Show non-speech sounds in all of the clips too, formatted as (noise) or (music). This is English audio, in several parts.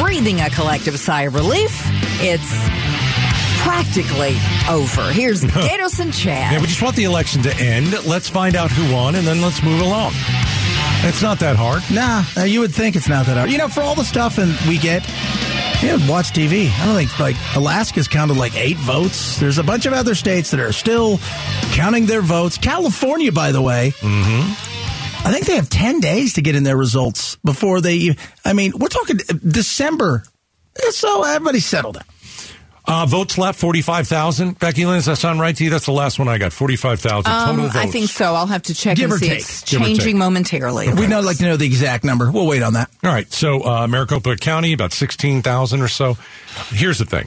breathing a collective sigh of relief. It's practically over. Here's Gaydos and Chad. Yeah, we just want the election to end. Let's find out who won, and then let's move along. It's not that hard. Nah, uh, you would think it's not that hard. You know, for all the stuff and we get, yeah, watch TV. I don't think like Alaska's counted like eight votes. There's a bunch of other states that are still counting their votes. California, by the way, Mm-hmm. I think they have ten days to get in their results before they. I mean, we're talking December, so everybody's settled down. Uh, votes left, 45,000. Becky Lynn, does that sound right to you? That's the last one I got, 45,000 total Um, votes. I think so. I'll have to check Give and or see. take. It's Give changing take. momentarily. We'd not like to know the exact number. We'll wait on that. All right, so uh, Maricopa County, about 16,000 or so. Here's the thing.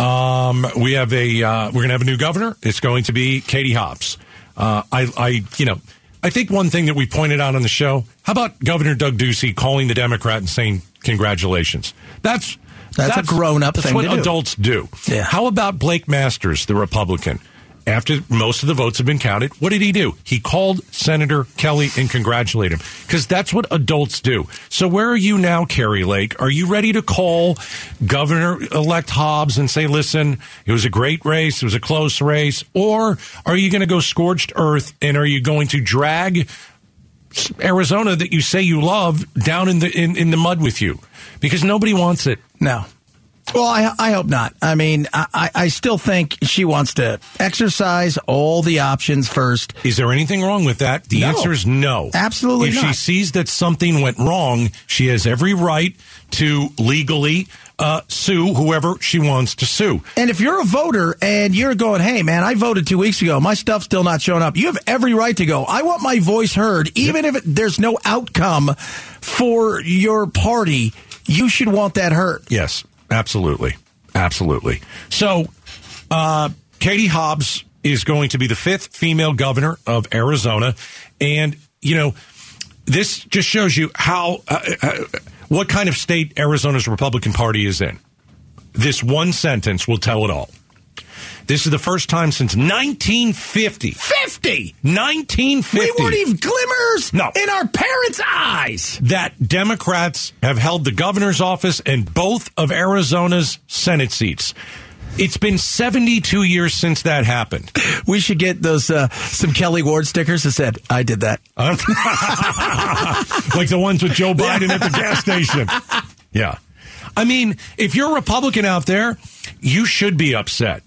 Um, we have a, uh, we're going to have a new governor. It's going to be Katie Hobbs. Uh, I, I, you know, I think one thing that we pointed out on the show, how about Governor Doug Ducey calling the Democrat and saying, congratulations? That's, That's a grown-up that's thing what to do. adults do. Yeah. How about Blake Masters, the Republican? After most of the votes have been counted, what did he do? He called Senator Kelly and congratulated him because that's what adults do. So where are you now, Kari Lake? Are you ready to call Governor elect Hobbs and say, listen, it was a great race. It was a close race. Or are you going to go scorched earth and are you going to drag Arizona that you say you love down in the, in, in the mud with you? Because nobody wants it. No. Well, I, I hope not. I mean, I, I still think she wants to exercise all the options first. Is there anything wrong with that? The No. answer is no. Absolutely If she sees that something went wrong, she has every right to legally uh, sue whoever she wants to sue. And if you're a voter and you're going, hey, man, I voted two weeks ago, my stuff's still not showing up, you have every right to go. I want my voice heard, even if it, there's no outcome for your party. You should want that heard. Yes, absolutely. Absolutely. So, uh, Katie Hobbs is going to be the fifth female governor of Arizona. And, you know, this just shows you how, uh, uh, what kind of state Arizona's Republican Party is in. This one sentence will tell it all. This is the first time since 1950. 50! 1950. We weren't even glimmers No. in our parents' eyes. that Democrats have held the governor's office and both of Arizona's Senate seats. It's been 72 years since that happened. (laughs) We should get those uh, some Kelli Ward stickers that said, I did that. (laughs) Like the ones with Joe Biden at the gas station. (laughs) Yeah. I mean, if you're a Republican out there, you should be upset.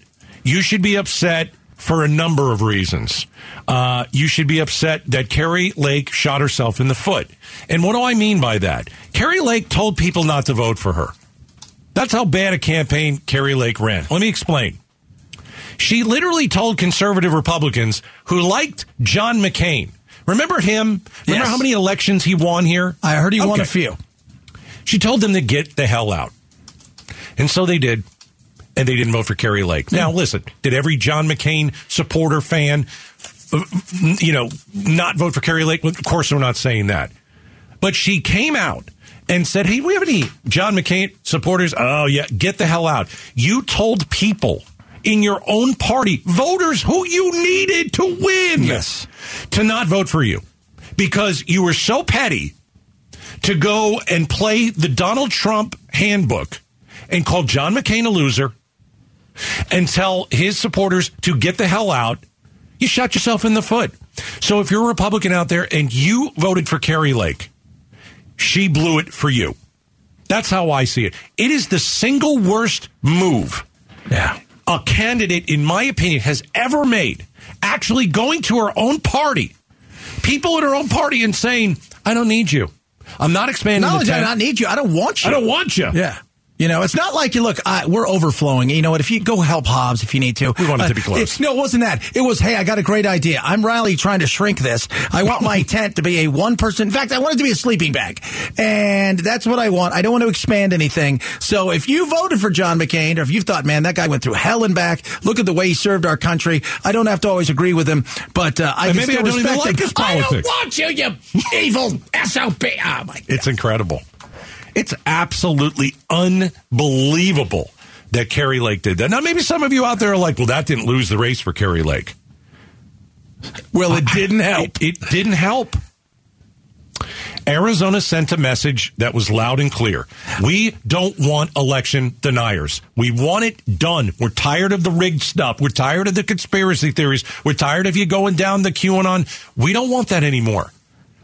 You should be upset for a number of reasons. Uh, you should be upset that Kari Lake shot herself in the foot. And what do I mean by that? Kari Lake told people not to vote for her. That's how bad a campaign Kari Lake ran. Let me explain. She literally told conservative Republicans who liked John McCain. Remember him? Remember Yes. how many elections he won here? I heard he won a few. She told them to get the hell out. And so they did. And they didn't vote for Kari Lake. Now, listen, did every John McCain supporter fan, you know, not vote for Kari Lake? Of course, we're not saying that. But she came out and said, hey, we have any John McCain supporters? Oh, yeah, get the hell out. You told people in your own party, voters who you needed to win, Yes. to not vote for you because you were so petty to go and play the Donald Trump handbook and call John McCain a loser and tell his supporters to get the hell out, you shot yourself in the foot. So if you're a Republican out there and you voted for Kari Lake, she blew it for you. That's how I see it. It is the single worst move Yeah. a candidate, in my opinion, has ever made. Actually going to her own party, people in her own party, and saying, "I don't need you. I'm not expanding Not only do I not need you, I don't want you. I don't want you." Yeah. You know, it's not like you look. I, we're overflowing. You know what? If you go help Hobbs, if you need to, We want it to be Uh, close. it- no, it wasn't that. It was, hey, I got a great idea. I'm Riley trying to shrink this. I want my (laughs) tent to be a one person. In fact, I want it to be a sleeping bag, and that's what I want. I don't want to expand anything. So if you voted for John McCain, or if you thought, man, that guy went through hell and back. Look at the way he served our country. I don't have to always agree with him, but uh, I maybe I don't even like him. his I don't politics. want you, you evil sob. Oh my It's incredible. It's absolutely unbelievable that Kari Lake did that. Now, maybe some of you out there are like, "Well, that didn't lose the race for Kari Lake." Well, it didn't help. It, it didn't help. Arizona sent a message that was loud and clear. We don't want election deniers. We want it done. We're tired of the rigged stuff. We're tired of the conspiracy theories. We're tired of you going down the QAnon. We don't want that anymore.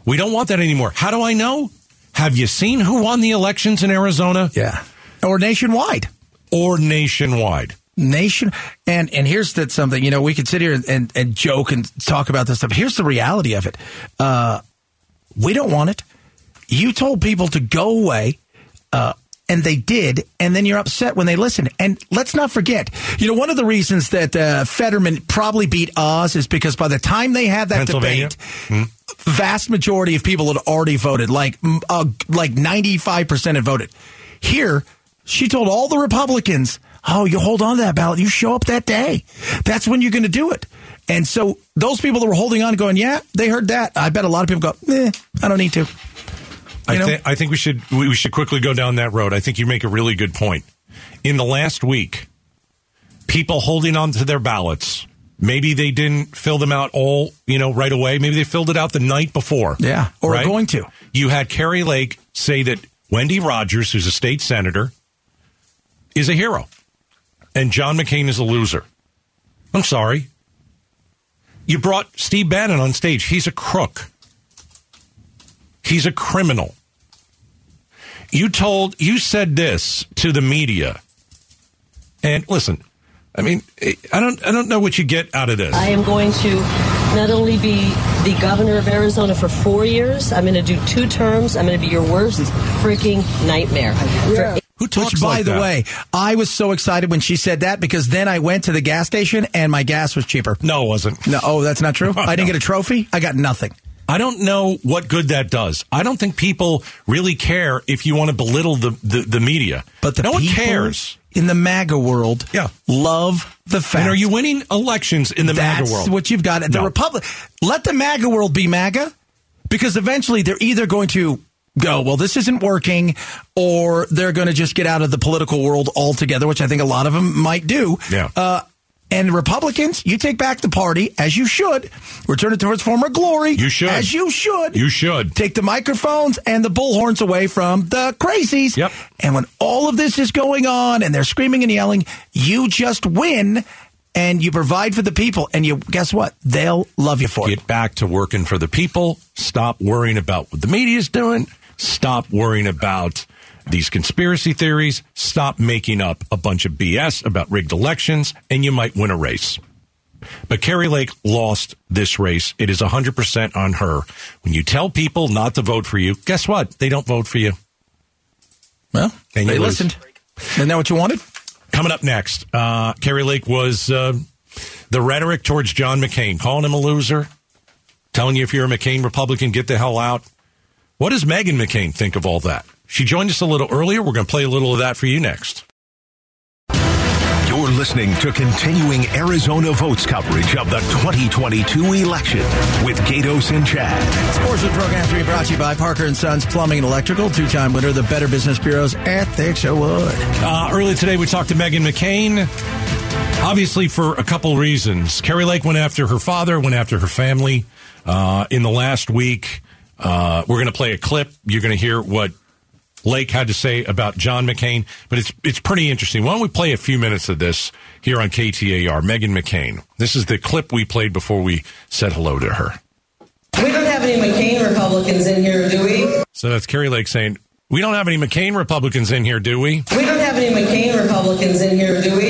We don't want that anymore. How do I know? Have you seen who won the elections in Arizona? Yeah. Or nationwide. Or nationwide? Nation and and here's that something you know we could sit here and, and joke and talk about this stuff. Here's the reality of it. Uh, we don't want it. You told people to go away. Uh, and they did, and then you're upset when they listen. And let's not forget, you know, one of the reasons that uh, Fetterman probably beat Oz is because by the time they had that debate, hmm. Vast majority of people had already voted, like uh, like 95 percent had voted. Here, she told all the Republicans, "Oh, you hold on to that ballot. You show up that day. That's when you're going to do it." And so those people that were holding on, going, "Yeah, they heard that." I bet a lot of people go, "Eh, I don't need to." I, th- I think we should we should quickly go down that road. I think you make a really good point. In the last week, people holding on to their ballots. Maybe they didn't fill them out all, you know, right away. Maybe they filled it out the night before. Yeah, or right? going to. You had Kari Lake say that Wendy Rogers, who's a state senator, is a hero, and John McCain is a loser. I'm sorry. You brought Steve Bannon on stage. He's a crook. He's a criminal. You told, you said this to the media. And listen, I mean, I don't, I don't know what you get out of this. I am going to not only be the governor of Arizona for four years, I'm going to do two terms. I'm going to be your worst freaking nightmare. Yeah. Who talks Which, by like the that? way, I was so excited when she said that because then I went to the gas station and my gas was cheaper. No, it wasn't. No, oh, that's not true. (laughs) I didn't get a trophy. I got nothing. I don't know what good that does. I don't think people really care if you want to belittle the, the, the media. But the no one cares. In the MAGA world, yeah. love the fact. And are you winning elections in the That's MAGA world? what you've got. The no. Republic. Let the MAGA world be MAGA because eventually they're either going to go, well, this isn't working, or they're going to just get out of the political world altogether, which I think a lot of them might do. Yeah. Uh, and Republicans, you take back the party as you should, return it to its former glory. You should, as you should. You should take the microphones and the bullhorns away from the crazies. Yep. And when all of this is going on and they're screaming and yelling, you just win and you provide for the people. And you guess what? They'll love you for Get it. Get back to working for the people. Stop worrying about what the media is doing. Stop worrying about these conspiracy theories, stop making up a bunch of BS about rigged elections, and you might win a race. But Kari Lake lost this race. It is 100% on her. When you tell people not to vote for you, guess what? They don't vote for you. Well, and they listened. Isn't that what you wanted? Coming up next, uh, Kari Lake was uh, the rhetoric towards John McCain, calling him a loser, telling you if you're a McCain Republican, get the hell out. What does Meghan McCain think of all that? She joined us a little earlier. We're going to play a little of that for you next. You're listening to continuing Arizona votes coverage of the 2022 election with Gaydos and Chad. Sports with program to be brought to you by Parker and Sons Plumbing and Electrical, two-time winner of the Better Business Bureau's Ethics Award. Uh, earlier today, we talked to Meghan McCain. Obviously, for a couple reasons. Kari Lake went after her father, went after her family. Uh, in the last week, uh, we're going to play a clip. You're going to hear what Lake had to say about John McCain, but it's it's pretty interesting. Why don't we play a few minutes of this here on KTAR? Meghan McCain. This is the clip we played before we said hello to her. We don't have any McCain Republicans in here, do we? So that's Kari Lake saying, "We don't have any McCain Republicans in here, do we?" We don't have any McCain Republicans in here, do we?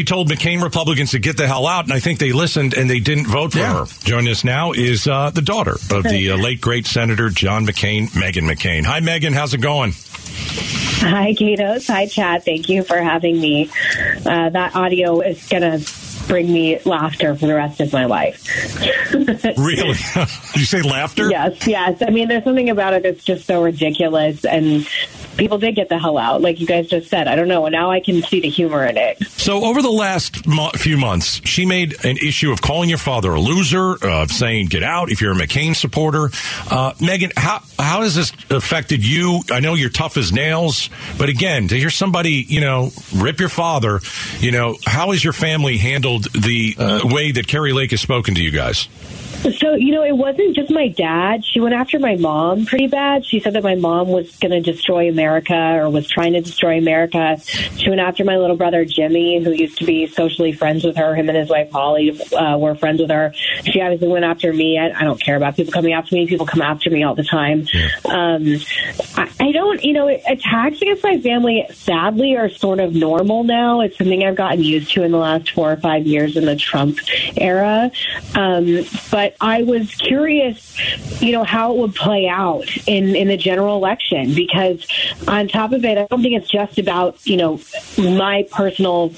She told McCain Republicans to get the hell out, and I think they listened and they didn't vote for yeah. her. Joining us now is uh, the daughter of the uh, (laughs) late great Senator John McCain, Meghan McCain. Hi, Meghan. How's it going? Hi, Gaydos. Hi, Chad. Thank you for having me. Uh, that audio is going to bring me laughter for the rest of my life. (laughs) really? (laughs) Did you say laughter? Yes, yes. I mean, there's something about it that's just so ridiculous and people did get the hell out, like you guys just said. I don't know. And now I can see the humor in it. So over the last mo- few months, she made an issue of calling your father a loser, of saying "get out" if you're a McCain supporter. Uh, Meghan, how how has this affected you? I know you're tough as nails, but again, to hear somebody you know rip your father, you know, how has your family handled the uh, way that Kari Lake has spoken to you guys? So, you know, it wasn't just my dad. She went after my mom pretty bad. She said that my mom was going to destroy America or was trying to destroy America. She went after my little brother, Jimmy, who used to be socially friends with her. Him and his wife, Holly, uh, were friends with her. She obviously went after me. I, I don't care about people coming after me. People come after me all the time. Um, I, I don't, you know, attacks against my family, sadly, are sort of normal now. It's something I've gotten used to in the last four or five years in the Trump era. Um, but I was curious, you know, how it would play out in, in the general election because on top of it, I don't think it's just about, you know, my personal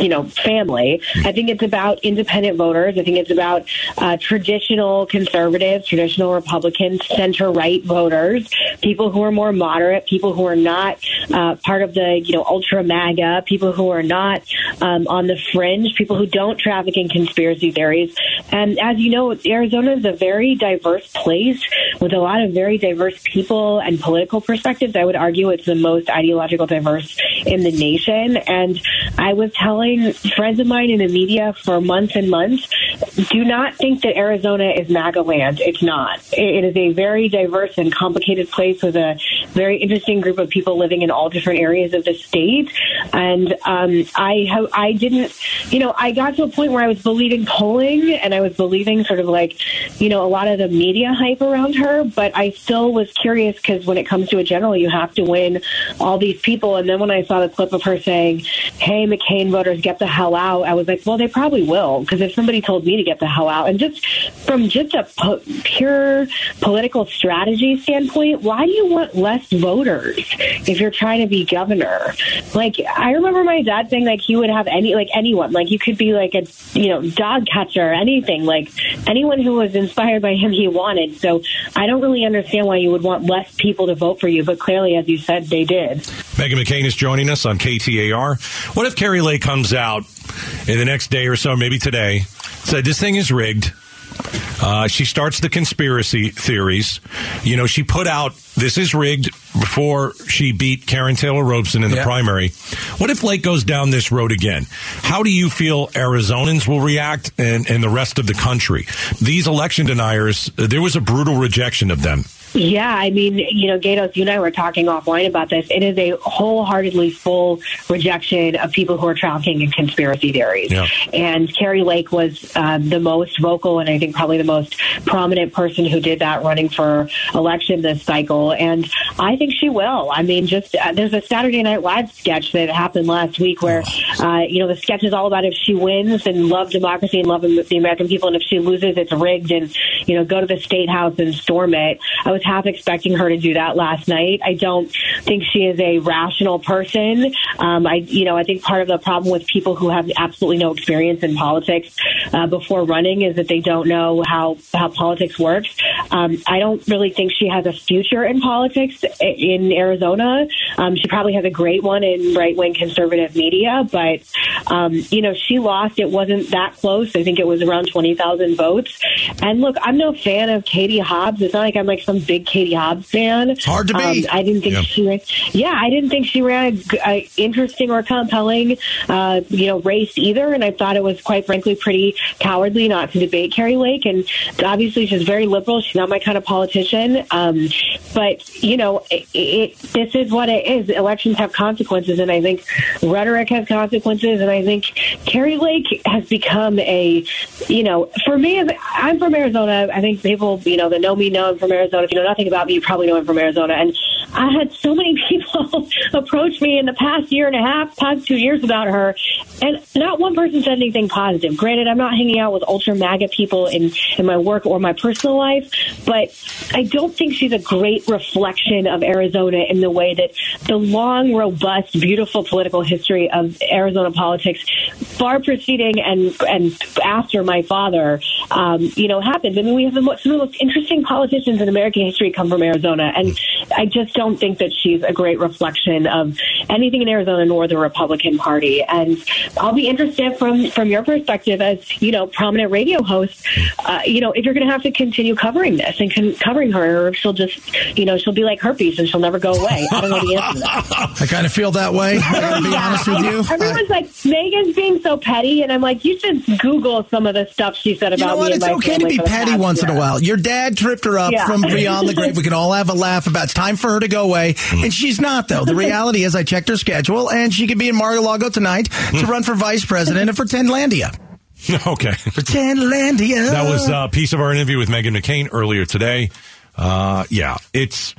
you know, family. I think it's about independent voters. I think it's about uh, traditional conservatives, traditional Republicans, center right voters, people who are more moderate, people who are not uh, part of the, you know, ultra MAGA, people who are not um, on the fringe, people who don't traffic in conspiracy theories. And as you know, Arizona is a very diverse place with a lot of very diverse people and political perspectives. I would argue it's the most ideological diverse in the nation. And I was telling friends of mine in the media for months and months do not think that Arizona is MAGA land. It's not. It is a very diverse and complicated place with a very interesting group of people living in all different areas of the state. And um, I have, I didn't, you know, I got to a point where I was believing polling and I was believing sort of like, you know, a lot of the media hype around her, but I still was curious because when it comes to a general, you have to win all these people. And then when I saw the clip of her saying, "Hey, McCain voters, get the hell out," I was like, well, they probably will because if somebody told me to get the hell out, and just from just a po- pure political strategy standpoint, why do you want less voters if you're trying to be governor? Like I remember my dad saying like he would have any like anyone like you could be like a you know dog catcher or anything like anyone who was inspired by him he wanted. So I don't really understand why you would want less people to vote for you, but clearly, as you said, they did. Meghan McCain is joining us on KTAR. What if Kari Lake comes out in the next day or so, maybe today, said this thing is rigged? Uh, she starts the conspiracy theories. You know, she put out this is rigged before she beat Karrin Taylor Robson in the Yeah. primary. What if Lake goes down this road again? How do you feel Arizonans will react and, and the rest of the country? These election deniers, uh, there was a brutal rejection of them. Yeah, I mean, you know, Gaydos, you and I were talking offline about this. It is a wholeheartedly full rejection of people who are trafficking in conspiracy theories. Yeah. And Kari Lake was uh, the most vocal and I think probably the most prominent person who did that running for election this cycle. And I think she will. I mean, just uh, there's a Saturday Night Live sketch that happened last week where, uh, you know, the sketch is all about if she wins and love democracy and love the American people, and if she loses, it's rigged and, you know, go to the state house and storm it. I was half expecting her to do that last night. I don't think she is a rational person. Um, I, you know, I think part of the problem with people who have absolutely no experience in politics uh, before running is that they don't know how how politics works. Um, I don't really think she has a future in politics in Arizona. Um, she probably has a great one in right wing conservative media, but um, you know, she lost. It wasn't that close. I think it was around twenty thousand votes. And look, I'm no fan of Katie Hobbs. It's not like I'm like some big Katie Hobbs fan. It's hard to be. I didn't think Yeah. she ran. Yeah, I didn't think she ran a g- a, interesting or compelling, uh, you know, race either. And I thought it was quite frankly pretty cowardly not to debate Kari Lake. And obviously, she's very liberal. She's not my kind of politician. Um, but you know, it, it, this is what it is. Elections have consequences, and I think rhetoric has consequences. And I think Kari Lake has become a, you know, for me, I'm from Arizona. I think people, you know, that know me know I'm from Arizona. If you know nothing about me, you probably know I'm from Arizona. And I had so many (laughs) people approach me in the past year and a half, past two years about her, and not one person said anything positive. Granted, I'm not hanging out with ultra MAGA people in, in my work or my personal life, but I don't think she's a great reflection of Arizona in the way that the long, robust, beautiful political history of Arizona politics, far preceding and and after my father, um, you know, happened. I mean, we have the some of the most interesting politicians in American history come from Arizona, and I just don't think that she's a great reflection of anything in Arizona nor the Republican Party. And I'll be interested from from your perspective as you know prominent radio host. Uh, you know, if you're going to have to continue covering this and con- covering her, or if she'll just you know she'll be like herpes and she'll never go away. I don't know the answer. I kind of feel that way. Gotta be honest with you. Everyone's like Meghan's being so petty, and I'm like, you should Google some of the stuff she said about You know what? and It's okay to be petty once in a while. Your dad tripped her up Yeah. from beyond the grave. We can all have a laugh about. Time for her to go away, Mm. and she's not though. The (laughs) reality is, I checked her schedule, and she could be in Mar-a-Lago tonight Mm. to run for vice president of Pretendlandia. (laughs) okay. Pretendlandia. That was a piece of our interview with Meghan McCain earlier today. Uh, yeah, it's.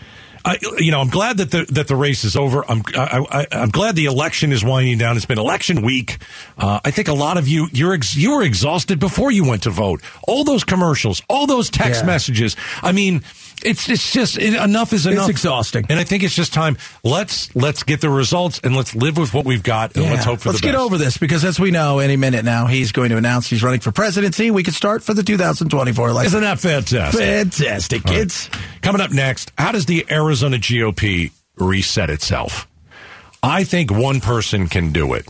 I, you know, I'm glad that the that the race is over. I'm I, I, I'm glad the election is winding down. It's been election week. Uh, I think a lot of you you're ex- you were exhausted before you went to vote. All those commercials, all those text Yeah. messages. I mean, it's it's just it, enough is enough. It's exhausting. and I think it's just time. Let's let's get the results and let's live with what we've got and Yeah. let's hope for Let's the get over this because, as we know, any minute now he's going to announce he's running for presidency. We could start for the 2024 election. Isn't that fantastic? Fantastic, All right. kids. Coming up next, how does the Arizona GOP reset itself? I think one person can do it.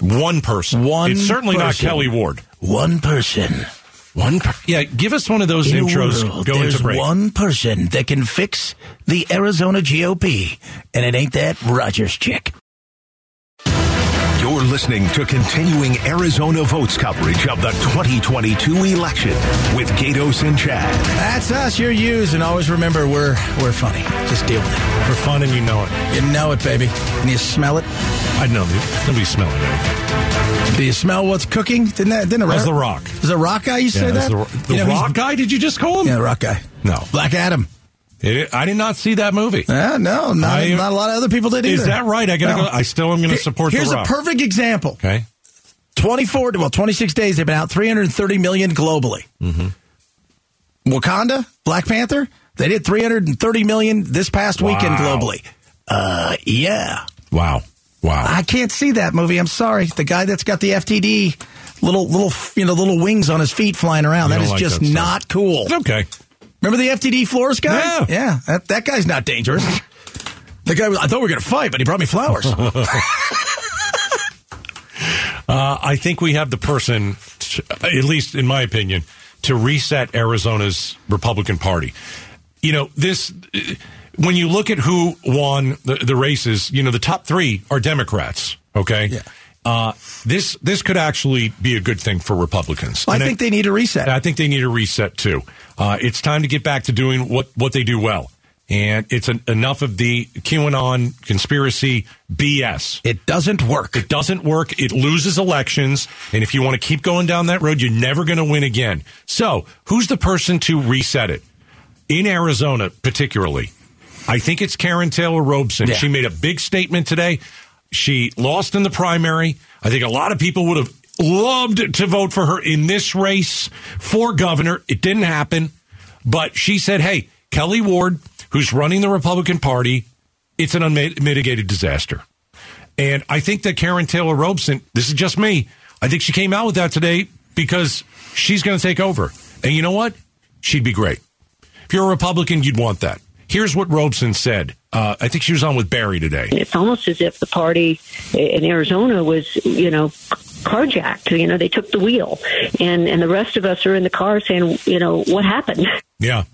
One person. One It's certainly not. Kelli Ward. One person. One. Per- yeah, give us one of those In intros. world, Go there's into break. one person that can fix the Arizona GOP, and it ain't that Rogers chick. You're listening to continuing Arizona votes coverage of the 2022 election with Gaydos and Chad. That's us. You're used, and always remember we're we're funny. Just deal with it. We're fun, and you know it. You know it, baby. And you smell it. I know nobody's smelling anything. Do you smell what's cooking? Didn't that? Didn't That's The Rock. Is a rock guy? You say that's that? the, the You know, rock guy? Did you just call him? Yeah, the rock guy. No. Black Adam. It- I did not see that movie. Yeah, no, not, I- not a lot of other people did either. Is that right? I gotta No. go. I still am going to support Here's a perfect example. okay. 24 well 26 days they've been out 330 million globally Mm-hmm. wakanda black panther they did 330 million this past weekend globally uh yeah Wow. Wow. i can't see that movie i'm sorry the guy that's got the ftd little little you know little wings on his feet flying around You that like just that not cool It's okay. Remember the ftd floors guy Yeah. yeah that, that guy's not dangerous the guy was- i thought we were gonna fight but he brought me flowers (laughs) Uh, I think we have the person, to, at least in my opinion, to reset Arizona's Republican Party. You know, this, when you look at who won the, the races, you know, the top three are Democrats, okay? Yeah. Uh, this, this could actually be a good thing for Republicans. i And think they need a reset I think they need a reset too. Uh, it's time to get back to doing what, what they do well. And it's an, enough of the QAnon conspiracy BS. it doesn't work It doesn't work. It loses elections. And if you want to keep going down that road, you're never going to win again. So, who's the person to reset it? In Arizona, particularly, I think it's Karrin Taylor Robson. Yeah. She made a big statement today. She lost in the primary. I think a lot of people would have loved to vote for her in this race for governor. It didn't happen. But she said, hey, Kelli Ward, who's running the Republican Party, it's an unmitigated disaster. And I think that Karrin Taylor Robson, this is just me, I think she came out with that today because she's going to take over. And you know what? She'd be great. If you're a Republican, you'd want that. Here's what Robson said. Uh, I think she was on with Barry today. It's almost as if the party in Arizona was, you know, carjacked. You know, they took the wheel, and and the rest of us are in the car saying, you know, what happened? (laughs) Yeah.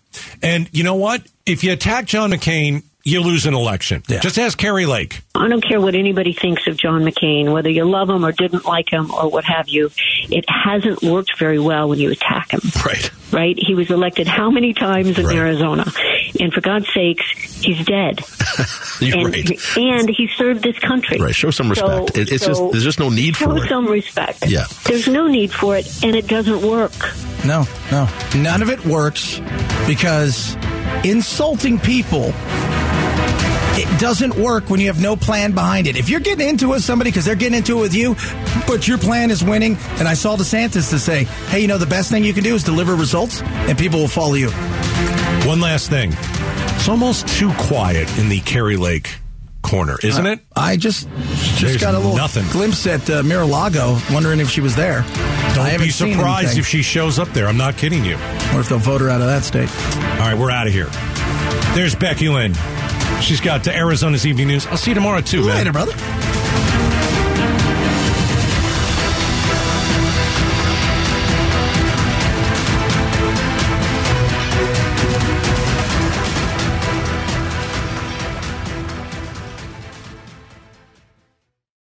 And you know what? If you attack John McCain, you lose an election. Yeah. Just ask Kari Lake. I don't care what anybody thinks of John McCain, whether you love him or didn't like him or what have you. It hasn't worked very well when you attack him. right Right? He was elected how many times in Right. Arizona? And for God's sakes, he's dead. (laughs) You're and, right. and he served this country. Right. Show some So- respect. It- it's so just there's just no need for it. Show some respect. Yeah. There's no need for it, and it doesn't work. No, no. None of it works because insulting people it doesn't work when you have no plan behind it. If you're getting into it with somebody because they're getting into it with you, but your plan is winning, and I saw DeSantis to say, hey, you know, the best thing you can do is deliver results, and people will follow you. One last thing. It's almost too quiet in the Kari Lake corner, isn't it? I just just There's got a little nothing. glimpse at uh, Mar-a-Lago, wondering if she was there. Don't be surprised if she shows up there. I'm not kidding you. or if they'll vote her out of that state. All right, we're out of here. There's Becky Lynn. She's got uh, Arizona's evening news. I'll see you tomorrow too, man. Brother.